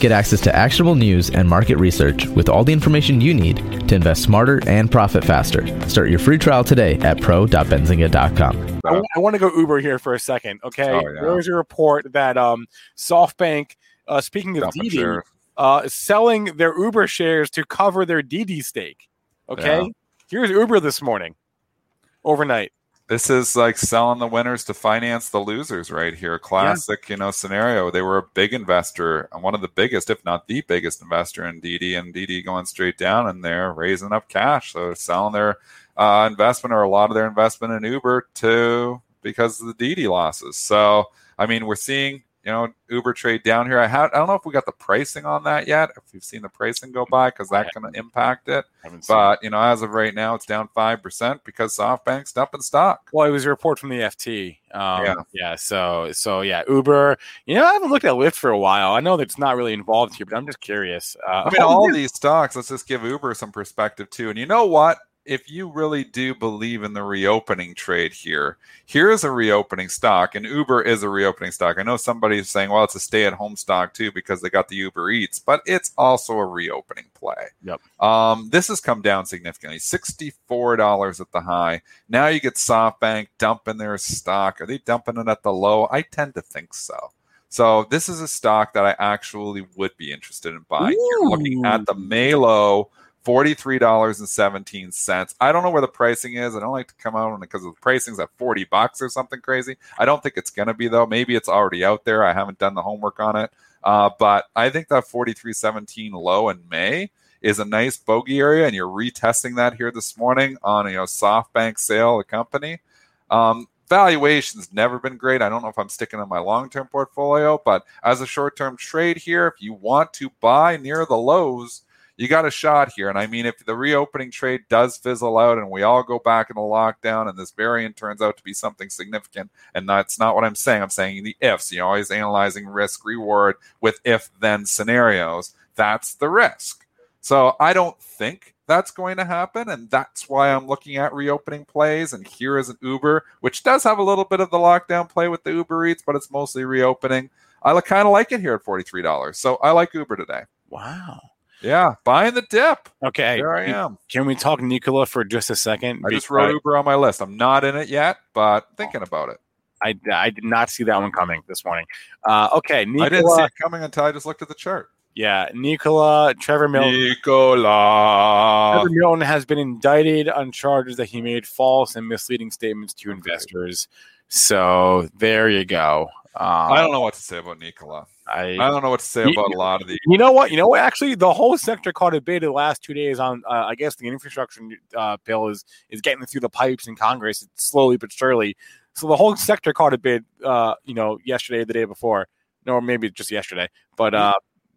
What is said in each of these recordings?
Get access to actionable news and market research with all the information you need to invest smarter and profit faster. Start your free trial today at pro.benzinga.com. I, I want to go Uber here for a second. Okay, Oh, yeah. there was a report that um, SoftBank, uh, speaking of Dumping Didi, shares. uh, is selling their Uber shares to cover their Didi stake. Okay, Yeah. here's Uber this morning, overnight. This is like selling the winners to finance the losers right here. Classic, you know, scenario. They were a big investor, and one of the biggest, if not the biggest investor in Didi, and Didi going straight down, and they're raising up cash. So they're selling their uh, investment or a lot of their investment in Uber to because of the Didi losses. So I mean, we're seeing you know Uber trade down here. I had I don't know if we got the pricing on that yet. If we've seen the pricing go by, because that can impact it. Haven't seen it. But you know, as of right now, it's down five percent because SoftBank's dumping stock. Well, it was a report from the FT. Um, Yeah. yeah. So, so yeah, Uber. You know, I haven't looked at Lyft for a while. I know that it's not really involved here, but I'm just curious. Uh, I mean, all these stocks. Let's just give Uber some perspective too. And you know what? if you really do believe in the reopening trade here, here is a reopening stock, and Uber is a reopening stock. I know somebody is saying, well, it's a stay at home stock too because they got the Uber Eats, but it's also a reopening play. Yep. Um, this has come down significantly $64 at the high. Now you get SoftBank dumping their stock. Are they dumping it at the low? I tend to think so. So this is a stock that I actually would be interested in buying Ooh. here. Looking at the Mello. $43.17. I don't know where the pricing is. I don't like to come out on it because the pricing's at 40 bucks or something crazy. I don't think it's going to be though. Maybe it's already out there. I haven't done the homework on it. Uh, but I think that 43.17 low in May is a nice bogey area, and you're retesting that here this morning on you know SoftBank sale, A company. Um, valuation's never been great. I don't know if I'm sticking in my long-term portfolio, but as a short-term trade here, if you want to buy near the lows, you got a shot here. And I mean, if the reopening trade does fizzle out and we all go back into lockdown and this variant turns out to be something significant, and that's not what I'm saying. I'm saying the ifs. You're always analyzing risk reward with if then scenarios. That's the risk. So I don't think that's going to happen. And that's why I'm looking at reopening plays. And here is an Uber, which does have a little bit of the lockdown play with the Uber Eats, but it's mostly reopening. I kind of like it here at $43. So I like Uber today. wow. Yeah, buying the dip. Okay. There I am. Can we talk Nikola for just a second? I just wrote Uber on my list. I'm not in it yet, but thinking about it. I, I did not see that one coming this morning. Uh, okay, Nikola. I didn't see it coming until I just looked at the chart. Yeah, Nikola Trevor Milton. Nikola. Trevor Milton has been indicted on charges that he made false and misleading statements to investors. So there you go. Um, I don't know what to say about Nikola. I, I don't know what to say You- about a lot of these. You know what? You know what? Actually, the whole sector caught a bid the last two days on. Uh, I guess the infrastructure uh, bill is is getting through the pipes in Congress it's slowly but surely. So the whole sector caught a bid. Uh, you know, yesterday, the day before, or maybe just yesterday. But uh,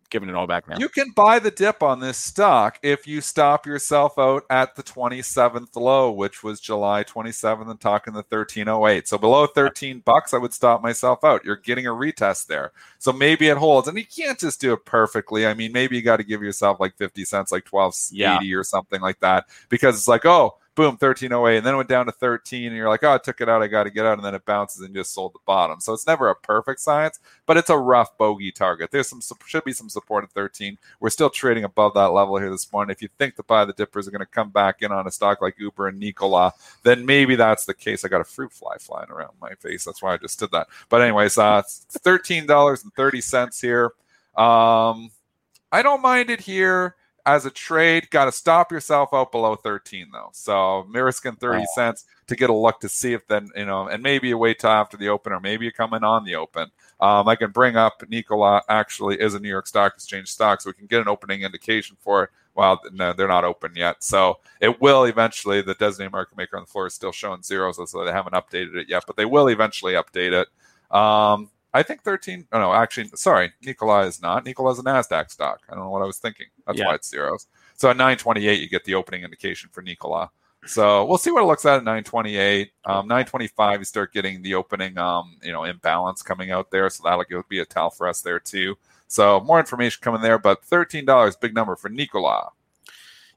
giving it all back now. You can buy the dip on this stock if you stop yourself out at the 27th low, which was July 27th and talking the 1308. So below 13 bucks, I would stop myself out. You're getting a retest there. So maybe it holds. And you can't just do it perfectly. I mean, maybe you got to give yourself like 50 cents, like 1280 or something like that, because it's like, oh, boom, 1308. And then it went down to 13. And you're like, oh, I took it out. I got to get out. And then it bounces and just sold the bottom. So it's never a perfect science, but it's a rough bogey target. There's some, should be some support at 13. We're still trading above that level here this morning. If you think the buy the dippers are going to come back in on a stock like Uber and Nikola, then maybe that's the case. I got a fruit fly flying around my face. That's why I just did that. But anyways, uh, it's $13.30 here. Um, I don't mind it here as a trade. Got to stop yourself out below 13 though. So Miriskin 30 Oh. cents to get a look to see if then you know, and maybe you wait till after the open, or maybe you come in on the open. Um, I can bring up Nikola actually is a New York Stock Exchange stock, so we can get an opening indication for it. Well, no, they're not open yet, so it will eventually. The designated market maker on the floor is still showing zeros, so they haven't updated it yet, but they will eventually update it. Um, I think 13. Oh, no, actually, sorry, Nikola is not. Nikola is a NASDAQ stock. I don't know what I was thinking. That's Yeah. why it's zeros. So at 928, you get the opening indication for Nikola. So we'll see what it looks at at 928. Um, 925, you start getting the opening, um, you know, imbalance coming out there. So that'll give- be a tell for us there too. So more information coming there, but $13, big number for Nikola.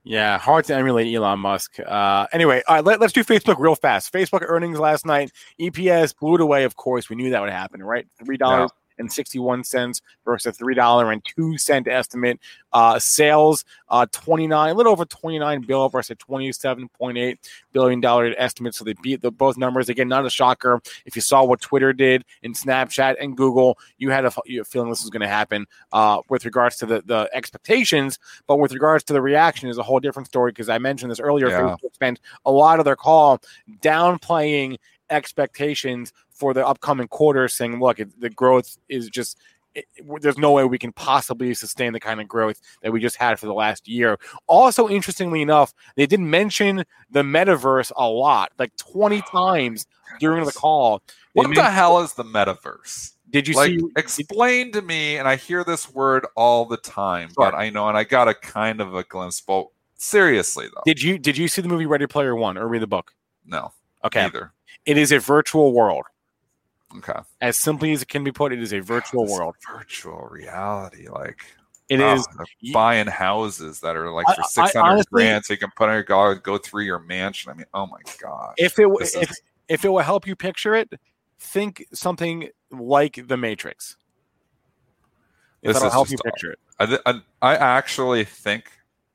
Yeah, hard to emulate Elon Musk. Uh, anyway, all right, let, us do Facebook real fast. Facebook earnings last night, EPS blew it away. Of course, we knew that would happen, right? Three dollars and sixty-one cents versus a three dollar and two cent estimate. Uh, sales uh, twenty nine, a little over twenty nine bill versus a twenty-seven point eight billion dollar estimate. So they beat the both numbers again. Not a shocker. If you saw what Twitter did and Snapchat and Google, you had a, you feeling this was going to happen uh, with regards to the the expectations, but with regards to the reaction is a whole different story because I mentioned this earlier. Yeah. Facebook spent a lot of their call downplaying expectations for the upcoming quarter, saying, "Look, it, the growth is just." It, there's no way we can possibly sustain the kind of growth that we just had for the last year. Also, interestingly enough, they did mention the metaverse a lot, like 20 times during the call. They What the hell is the metaverse? did you like, see? explain to me, and I hear this word all the time, but I know, and I got a kind of a glimpse. But seriously, though, Did you did you see the movie Ready Player One or read the book? no, Okay, neither. It is a virtual world. Okay, As simply as it can be put, it is a virtual world. virtual reality, like It oh, is. buying houses that are like for six hundred grand, so you can put on your go go through your mansion. I mean, oh my god! If it if, is- if it will help you picture it, think something like the Matrix. If This it'll help you picture it. I, I, I actually think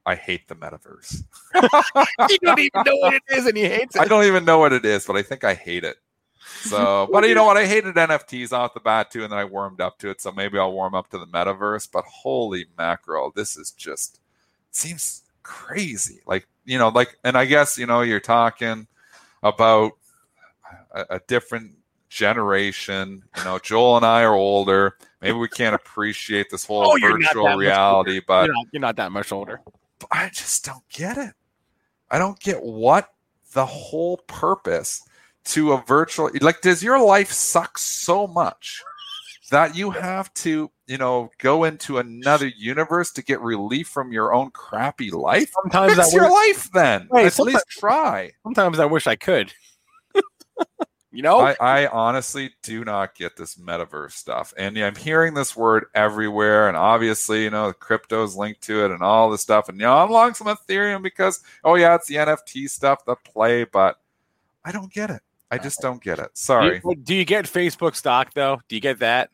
I hate the metaverse. you don't even know what it is, and he hates it. I don't even know what it is, but I think I hate it. So, but you know what? I hated NFTs off the bat too, and then I warmed up to it. So maybe I'll warm up to the metaverse. But holy mackerel, this is just seems crazy. Like you know, like, and I guess you know, you're talking about a, a different generation. You know, Joel and I are older. Maybe we can't appreciate this whole Oh, you're not that virtual reality, but You're not, you're not that much older. But I just don't get it. I don't get what the whole purpose to a virtual like does your life suck so much that you have to, you know, go into another universe to get relief from your own crappy life? Sometimes Fix I your wish, life then. Hey, At least try. sometimes I wish I could. you know, I, I honestly do not get this metaverse stuff. And yeah, I'm hearing this word everywhere. And obviously, you know, crypto's linked to it and all this stuff. And, you know, I'm long some Ethereum because, oh, yeah, it's the NFT stuff, the play, but I don't get it. I uh, just don't get it. Sorry. Do you, do you get Facebook stock though? Do you get that?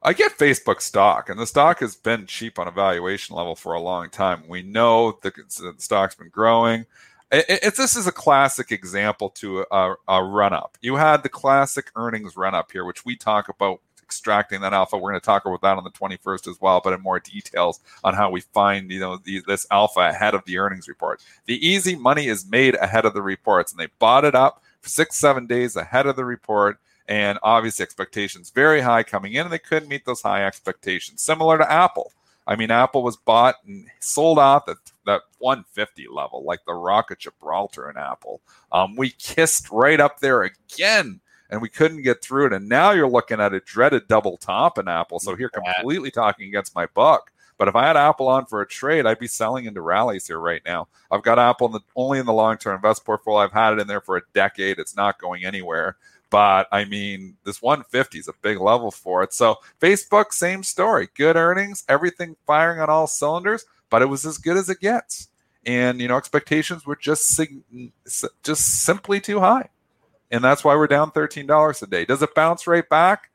I get Facebook stock, and the stock has been cheap on a valuation level for a long time. We know the, the stock's been growing. It, this is a classic example to a, a run up. You had the classic earnings run up here, which we talk about extracting that alpha. We're going to talk about that on the 21st as well, but in more details on how we find you know the, this alpha ahead of the earnings report. The easy money is made ahead of the reports, and they bought it up for six seven days ahead of the report and obviously expectations very high coming in and they couldn't meet those high expectations similar to apple i mean apple was bought and sold off at that 150 level like the rock of gibraltar in apple um, we kissed right up there again and we couldn't get through it and now you're looking at a dreaded double top in apple so here completely talking against my buck but if I had Apple on for a trade, I'd be selling into rallies here right now. I've got Apple in the, only in the long term invest portfolio. I've had it in there for a decade. It's not going anywhere. But I mean, this 150 is a big level for it. So Facebook, same story. Good earnings, everything firing on all cylinders, but it was as good as it gets. And you know, expectations were just just simply too high, and that's why we're down thirteen dollars a day. Does it bounce right back?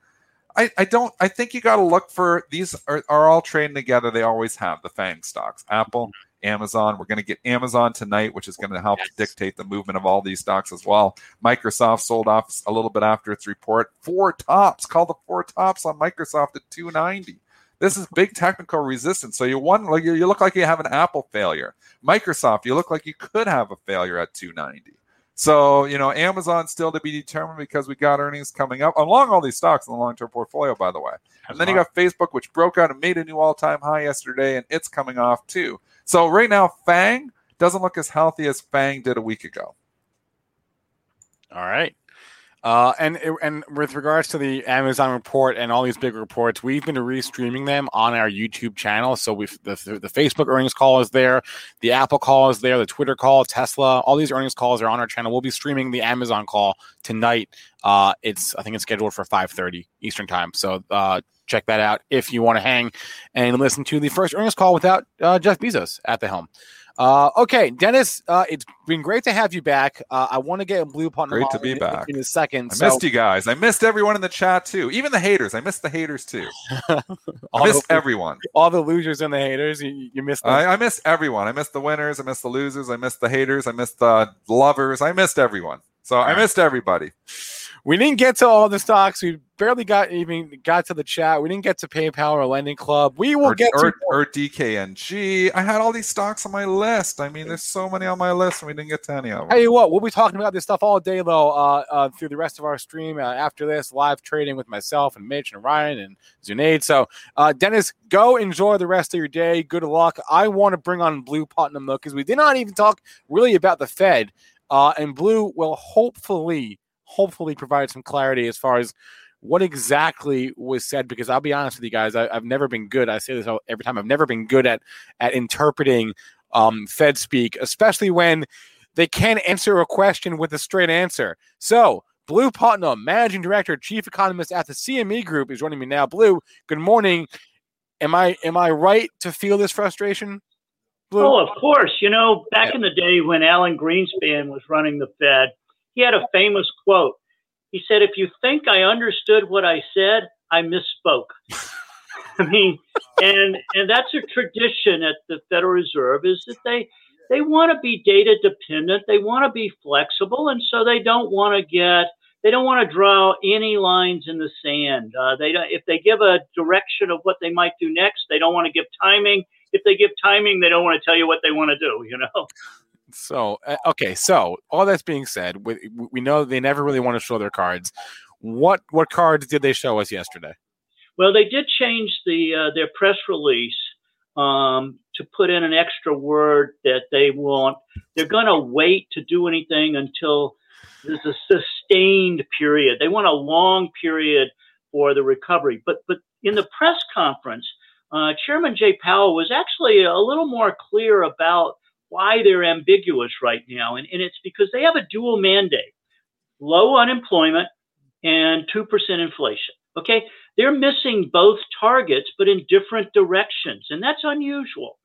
I, I don't I think you got to look for these are, are all trading together. They always have the FANG stocks. Apple, Amazon. We're going to get Amazon tonight, which is going to help Yes. dictate the movement of all these stocks as well. Microsoft sold off a little bit after its report. Four tops, call the four tops on Microsoft at 290. This is big technical resistance. So you one you look like you have an Apple failure. Microsoft, you look like you could have a failure at 290. So, you know, Amazon still to be determined because we got earnings coming up along all these stocks in the long term portfolio, by the way. And then you got Facebook, which broke out and made a new all time high yesterday, and it's coming off too. So right now, Fang doesn't look as healthy as Fang did a week ago. All right. Uh, and and with regards to the Amazon report and all these big reports, we've been restreaming them on our YouTube channel. So we've the, the Facebook earnings call is there, the Apple call is there, the Twitter call, Tesla, all these earnings calls are on our channel. We'll be streaming the Amazon call tonight. Uh, it's I think it's scheduled for 5:30 Eastern time. So uh, check that out if you want to hang and listen to the first earnings call without uh, Jeff Bezos at the helm. Uh, okay, Dennis, uh, it's been great to have you back. Uh, I want to get a blue punt. Great to be in, back in a second. I so- missed you guys. I missed everyone in the chat too. Even the haters. I missed the haters too. I missed the, everyone. all the losers and the haters. You, you missed. I, I missed everyone. I missed the winners. I missed the losers. I missed the haters. I missed the lovers. I missed everyone. So I missed everybody. We didn't get to all the stocks. We barely got even got to the chat. We didn't get to PayPal or Lending Club. We will Or, get or, to or DKNG. I had all these stocks on my list. I mean, there's so many on my list, and we didn't get to any of them. Tell you what, we'll be talking about this stuff all day, though, uh, uh, through the rest of our stream. Uh, after this, live trading with myself and Mitch and Ryan and Zunaid. So, uh, Dennis, go enjoy the rest of your day. Good luck. I want to bring on Blue Putnam, though, because we did not even talk really about the Fed. Uh, and Blue will hopefully, hopefully provide some clarity as far as what exactly was said because I'll be honest with you guys, I, have never been good. I say this every time. I've never been good at at interpreting um, Fed speak, especially when they can't answer a question with a straight answer. So, Blue Putnam, managing director, chief economist at the CME Group, is joining me now. Blue, good morning. Am I am I right to feel this frustration? Blue? Oh, of course. You know, back in the day when Alan Greenspan was running the Fed, he had a famous quote. He said, If you think I understood what I said, I misspoke. I mean, and and that's a tradition at the Federal Reserve is that they they want to be data dependent, they want to be flexible, and so they don't want to get they don't want to draw any lines in the sand. Uh, they don't, if they give a direction of what they might do next, they don't want to give timing. If they give timing, they don't want to tell you what they want to do. You know. So uh, okay, so all that's being said, we, we know they never really want to show their cards. What what cards did they show us yesterday? Well, they did change the uh, their press release um, to put in an extra word that they want. They're going to wait to do anything until there's a sustained period. They want a long period for the recovery. But but in the press conference, uh, Chairman Jay Powell was actually a little more clear about why they're ambiguous right now, and, and it's because they have a dual mandate: low unemployment and two percent inflation. Okay, they're missing both targets, but in different directions, and that's unusual.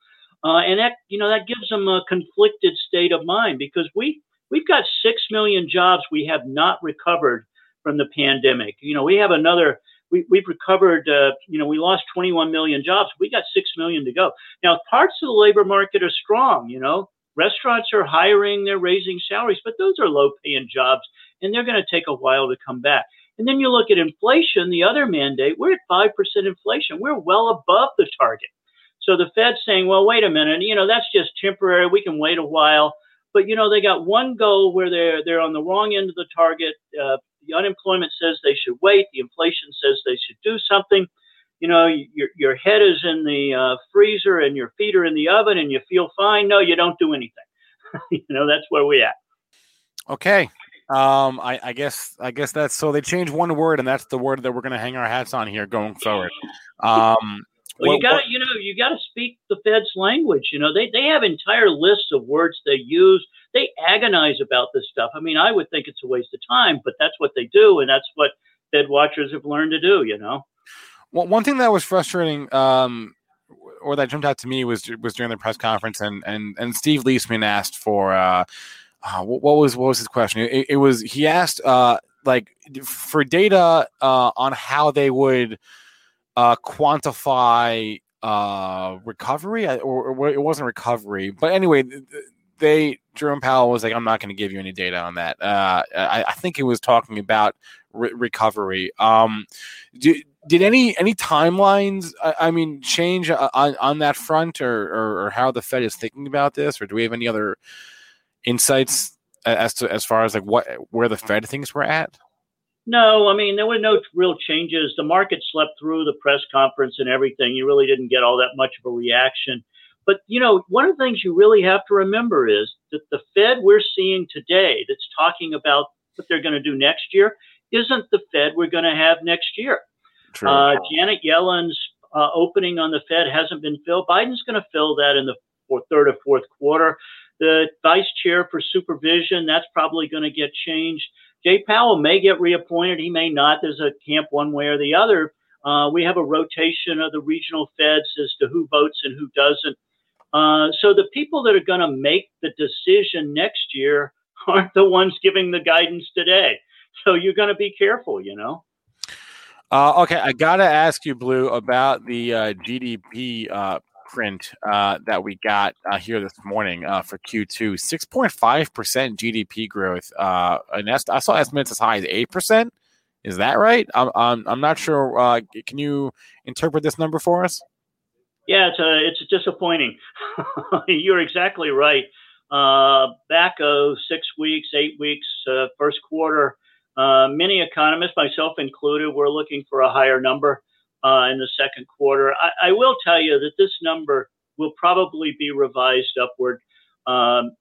Uh, and that you know that gives them a conflicted state of mind because we we've got six million jobs we have not recovered from the pandemic. You know, we have another. We, we've recovered. Uh, you know, we lost 21 million jobs. We got six million to go. Now, parts of the labor market are strong. You know, restaurants are hiring, they're raising salaries, but those are low-paying jobs, and they're going to take a while to come back. And then you look at inflation, the other mandate, we're at 5% inflation. We're well above the target. So the Fed's saying, well, wait a minute, you know, that's just temporary. We can wait a while. But, you know, they got one goal where they're, they're on the wrong end of the target. Uh, the unemployment says they should wait. The inflation says they should do something. You know, your, your head is in the uh, freezer and your feet are in the oven and you feel fine. No, you don't do anything. you know, that's where we at. Okay. Um, I, I guess I guess that's so they changed one word and that's the word that we're gonna hang our hats on here going forward. Um Well, you got to, you know, you got to speak the Fed's language. You know, they they have entire lists of words they use. They agonize about this stuff. I mean, I would think it's a waste of time, but that's what they do, and that's what Fed watchers have learned to do. You know. Well, one thing that was frustrating, um, or that jumped out to me was was during the press conference, and and and Steve Liesman asked for uh, uh, what, what was what was his question? It, it was he asked uh, like for data uh, on how they would uh, quantify uh, recovery, or, or it wasn't recovery, but anyway. th- th- They Jerome Powell was like, "I'm not going to give you any data on that." Uh, I, I think he was talking about re- recovery. Um, do, did any any timelines I, I mean change on on that front or, or or how the fed is thinking about this or do we have any other insights as to as far as like what where the fed thinks we're at No, I mean there were no real changes. The market slept through the press conference and everything. You really didn't get all that much of a reaction. But you know, one of the things you really have to remember is that the Fed we're seeing today that's talking about what they're going to do next year isn't the Fed we're going to have next year. True. Uh, Janet Yellen's uh, opening on the Fed hasn't been filled. Biden's going to fill that in the fourth, third or fourth quarter. The vice chair for supervision, that's probably going to get changed. Jay Powell may get reappointed. He may not. There's a camp one way or the other. Uh, we have a rotation of the regional feds as to who votes and who doesn't. Uh, so the people that are going to make the decision next year aren't the ones giving the guidance today. So you're going to be careful, you know. Uh, okay, I gotta ask you, Blue, about the uh, GDP uh, print uh, that we got uh, here this morning uh, for Q2. Six point five percent GDP growth. and est- I saw estimates as high as eight percent. Is that right? I'm I'm, I'm not sure. can you interpret this number for us? Yeah, it's a, it's disappointing. You're exactly right. back oh six weeks, eight weeks, first quarter uh, many economists, myself included, were looking for a higher number uh, in the second quarter. I, I, will tell you that this number will probably be revised upward. Um,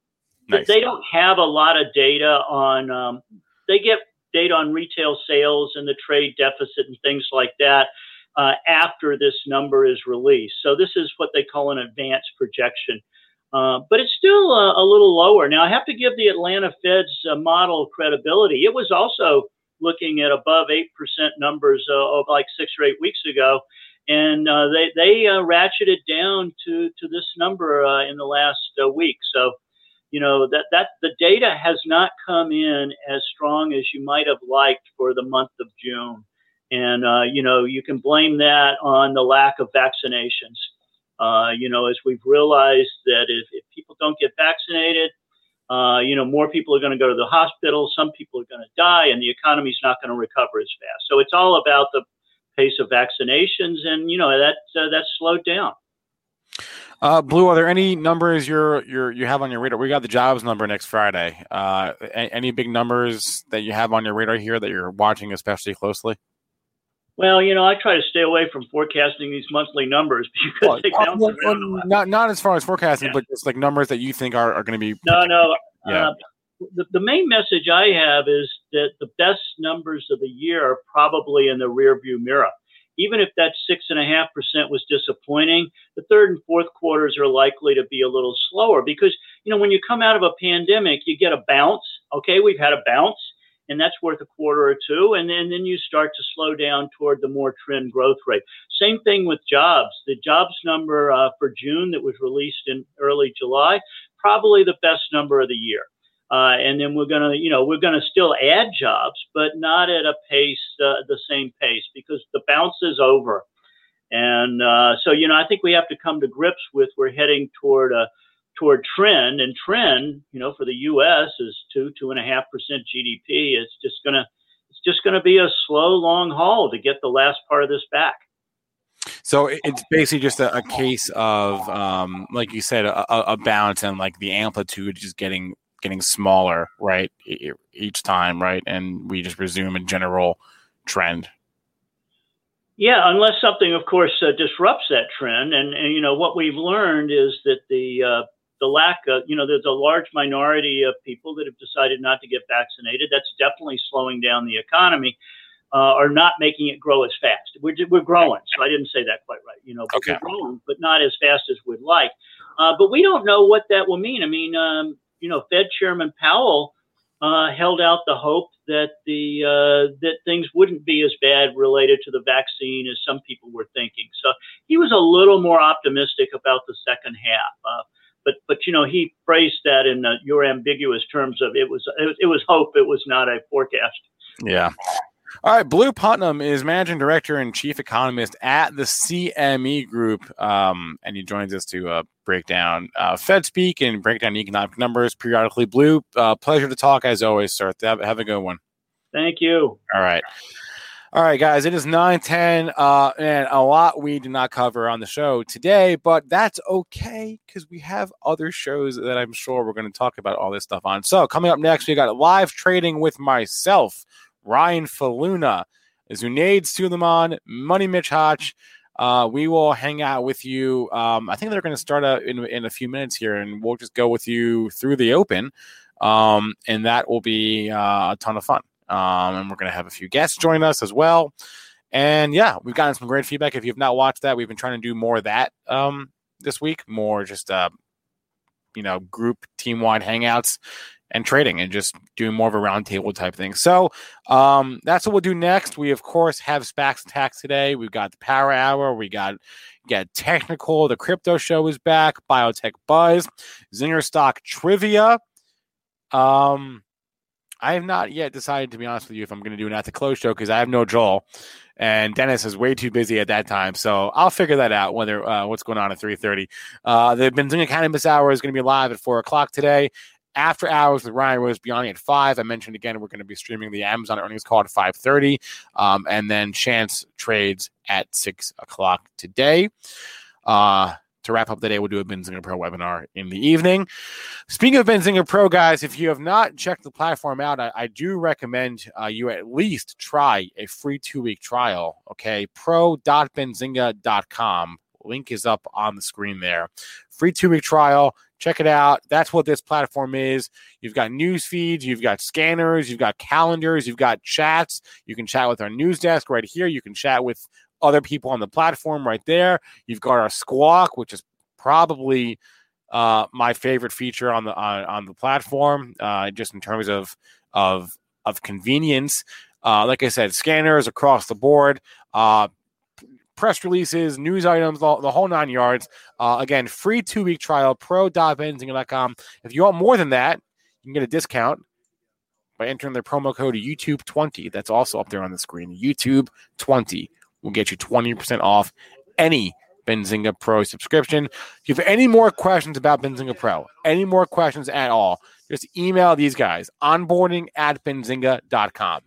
nice. They don't have a lot of data on, um, they get data on retail sales and the trade deficit and things like that uh, after this number is released. So this is what they call an advanced projection. Uh, but it's still a, a, little lower. Now, I have to give the Atlanta Fed's uh, model credibility. It was also looking at above 8% numbers uh, of like six or eight weeks ago. And uh, they, they uh, ratcheted down to, to this number in the last week. So, you know, that, that the data has not come in as strong as you might have liked for the month of June. And, you know, you can blame that on the lack of vaccinations. Uh, you know, as we've realized that if, if people don't get vaccinated, uh, you know, more people are going to go to the hospital. Some people are going to die, and the economy is not going to recover as fast. So it's all about the pace of vaccinations, and you know that uh, that's slowed down. Uh, Blue, are there any numbers you're you're you have on your radar? We got the jobs number next Friday. Uh, any big numbers that you have on your radar here that you're watching especially closely? Well, you know, I try to stay away from forecasting these monthly numbers because well, well, around. Not not as far as forecasting, yeah. but just like numbers that you think are, are going to be. No, no. Yeah. Uh, the, the main message I have is that the best numbers of the year are probably in the rearview mirror. Even if that six and a half percent was disappointing, the third and fourth quarters are likely to be a little slower because you know when you come out of a pandemic, you get a bounce. Okay, we've had a bounce and that's worth a quarter or two. And then, then you start to slow down toward the more trend growth rate. Same thing with jobs. The jobs number uh, for June that was released in early July, probably the best number of the year. Uh, and then we're gonna, you know, we're gonna still add jobs, but not at a pace, uh, the same pace, because the bounce is over. And uh, so, you know, I think we have to come to grips with we're heading toward a toward trend, and trend, you know, for the U.S. is two two and a half percent GDP. It's just gonna it's just gonna be a slow, long haul to get the last part of this back. So it's basically just a, a case of, um, like you said, a, a, bounce and like the amplitude just getting getting smaller, right, each time, right, and we just resume a general trend. Yeah, unless something, of course, uh, disrupts that trend, and, and you know what we've learned is that the uh, the lack of, you know, there's a large minority of people that have decided not to get vaccinated. That's definitely slowing down the economy. Uh, or not making it grow as fast. We're, we're growing, so I didn't say that quite right. You know, okay. we're growing, but not as fast as we'd like. Uh, but we don't know what that will mean. I mean, um, you know, Fed Chairman Powell uh, held out the hope that the uh, that things wouldn't be as bad related to the vaccine as some people were thinking. So he was a little more optimistic about the second half. But but you know he phrased that in uh, your ambiguous terms of it was it, it, was hope it was not a forecast. Yeah. All right blue putnam is managing director and chief economist at the cme group um, and he joins us to uh, break down uh, fed speak and break down economic numbers periodically. Blue uh, pleasure to talk as always sir. Have, have a good one. Thank you. All right all right, guys, it is 9 10, uh, and a lot we did not cover on the show today, but that's okay because we have other shows that I'm sure we're going to talk about all this stuff on. So, coming up next, we got live trading with myself, Ryan Faluna, Zunaid Suleiman, Money Mitch Hotch. Uh, we will hang out with you. Um, I think they're going to start out in, in a few minutes here, and we'll just go with you through the open. Um, and that will be uh, a ton of fun. Um, and we're going to have a few guests join us as well. And yeah, we've gotten some great feedback. If you've not watched that, we've been trying to do more of that um, this week, more just, uh, you know, group team wide hangouts and trading and just doing more of a roundtable type thing. So um, that's what we'll do next. We, of course, have SPACs and tax today. We've got the power hour. We got, get technical. The crypto show is back. Biotech Buzz, Zinger Stock Trivia. Um, I have not yet decided, to be honest with you, if I'm going to do an at the close show because I have no Joel, and Dennis is way too busy at that time. So I'll figure that out. Whether uh, what's going on at 3:30. Uh, the Benzinga Cannabis Hour is going to be live at four o'clock today. After hours with Ryan Rose Beyond at five. I mentioned again we're going to be streaming the Amazon earnings call at five thirty, um, and then Chance trades at six o'clock today. Uh, to wrap up the day, we'll do a Benzinga Pro webinar in the evening. Speaking of Benzinga Pro, guys, if you have not checked the platform out, I, I do recommend uh, you at least try a free two week trial. Okay, pro.benzinga.com. Link is up on the screen there. Free two week trial. Check it out. That's what this platform is. You've got news feeds, you've got scanners, you've got calendars, you've got chats. You can chat with our news desk right here. You can chat with other people on the platform right there. You've got our squawk, which is probably uh, my favorite feature on the on, on the platform, uh, just in terms of of of convenience. Uh, like I said, scanners across the board, uh, press releases, news items, the, the whole nine yards. Uh, again, free two week trial, pro.benzinga.com. If you want more than that, you can get a discount by entering the promo code YouTube20. That's also up there on the screen. YouTube20 will get you 20% off any Benzinga Pro subscription. If you have any more questions about Benzinga Pro, any more questions at all, just email these guys, onboarding at benzinga.com,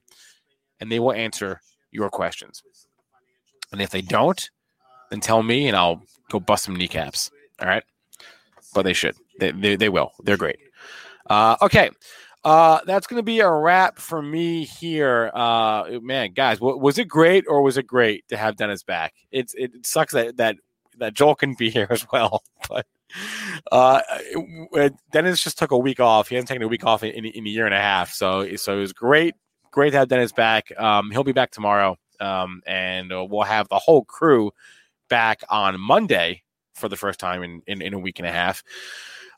and they will answer your questions. And if they don't, then tell me and I'll go bust some kneecaps. All right. But they should. They, they, they will. They're great. Uh, okay. Uh, that's going to be a wrap for me here. Uh, man, guys, w- was it great or was it great to have Dennis back? It's it sucks that that that Joel can be here as well, but uh, Dennis just took a week off. He hasn't taken a week off in, in, in, a year and a half, so so it was great, great to have Dennis back. Um, he'll be back tomorrow, um, and uh, we'll have the whole crew back on Monday for the first time in in, in a week and a half.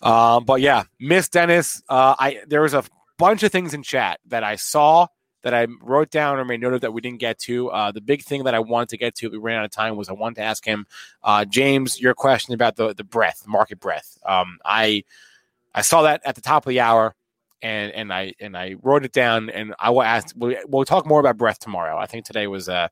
Um, but yeah, Miss Dennis. Uh, I there was a bunch of things in chat that I saw that I wrote down or made note of that we didn't get to. Uh, the big thing that I wanted to get to, we ran out of time, was I wanted to ask him, uh, James, your question about the the breadth, market breadth. Um, I I saw that at the top of the hour, and and I and I wrote it down, and I will ask. We'll, we'll talk more about breadth tomorrow. I think today was a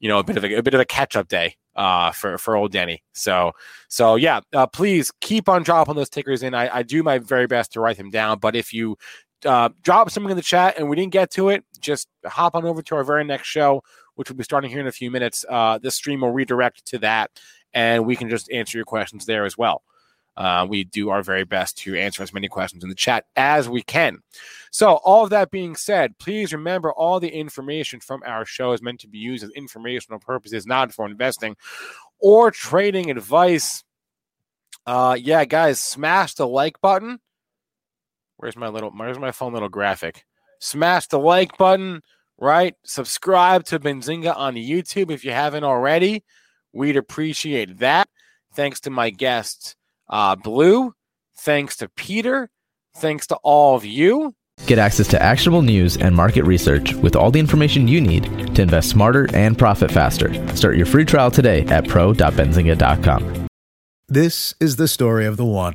you know a bit of a, a bit of a catch up day uh, for for old Denny. So so yeah, uh, please keep on dropping those tickers in. I, I do my very best to write them down, but if you uh, drop something in the chat and we didn't get to it, just hop on over to our very next show, which will be starting here in a few minutes. Uh, this stream will redirect to that, and we can just answer your questions there as well. Uh, we do our very best to answer as many questions in the chat as we can. So, all of that being said, please remember all the information from our show is meant to be used as informational purposes, not for investing or trading advice. Uh, yeah, guys, smash the like button Where's my little where's my phone little graphic? Smash the like button, right? Subscribe to Benzinga on YouTube if you haven't already. We'd appreciate that. Thanks to my guests, uh, Blue. Thanks to Peter. Thanks to all of you. Get access to actionable news and market research with all the information you need to invest smarter and profit faster. Start your free trial today at pro.benzinga.com. This is the story of the one.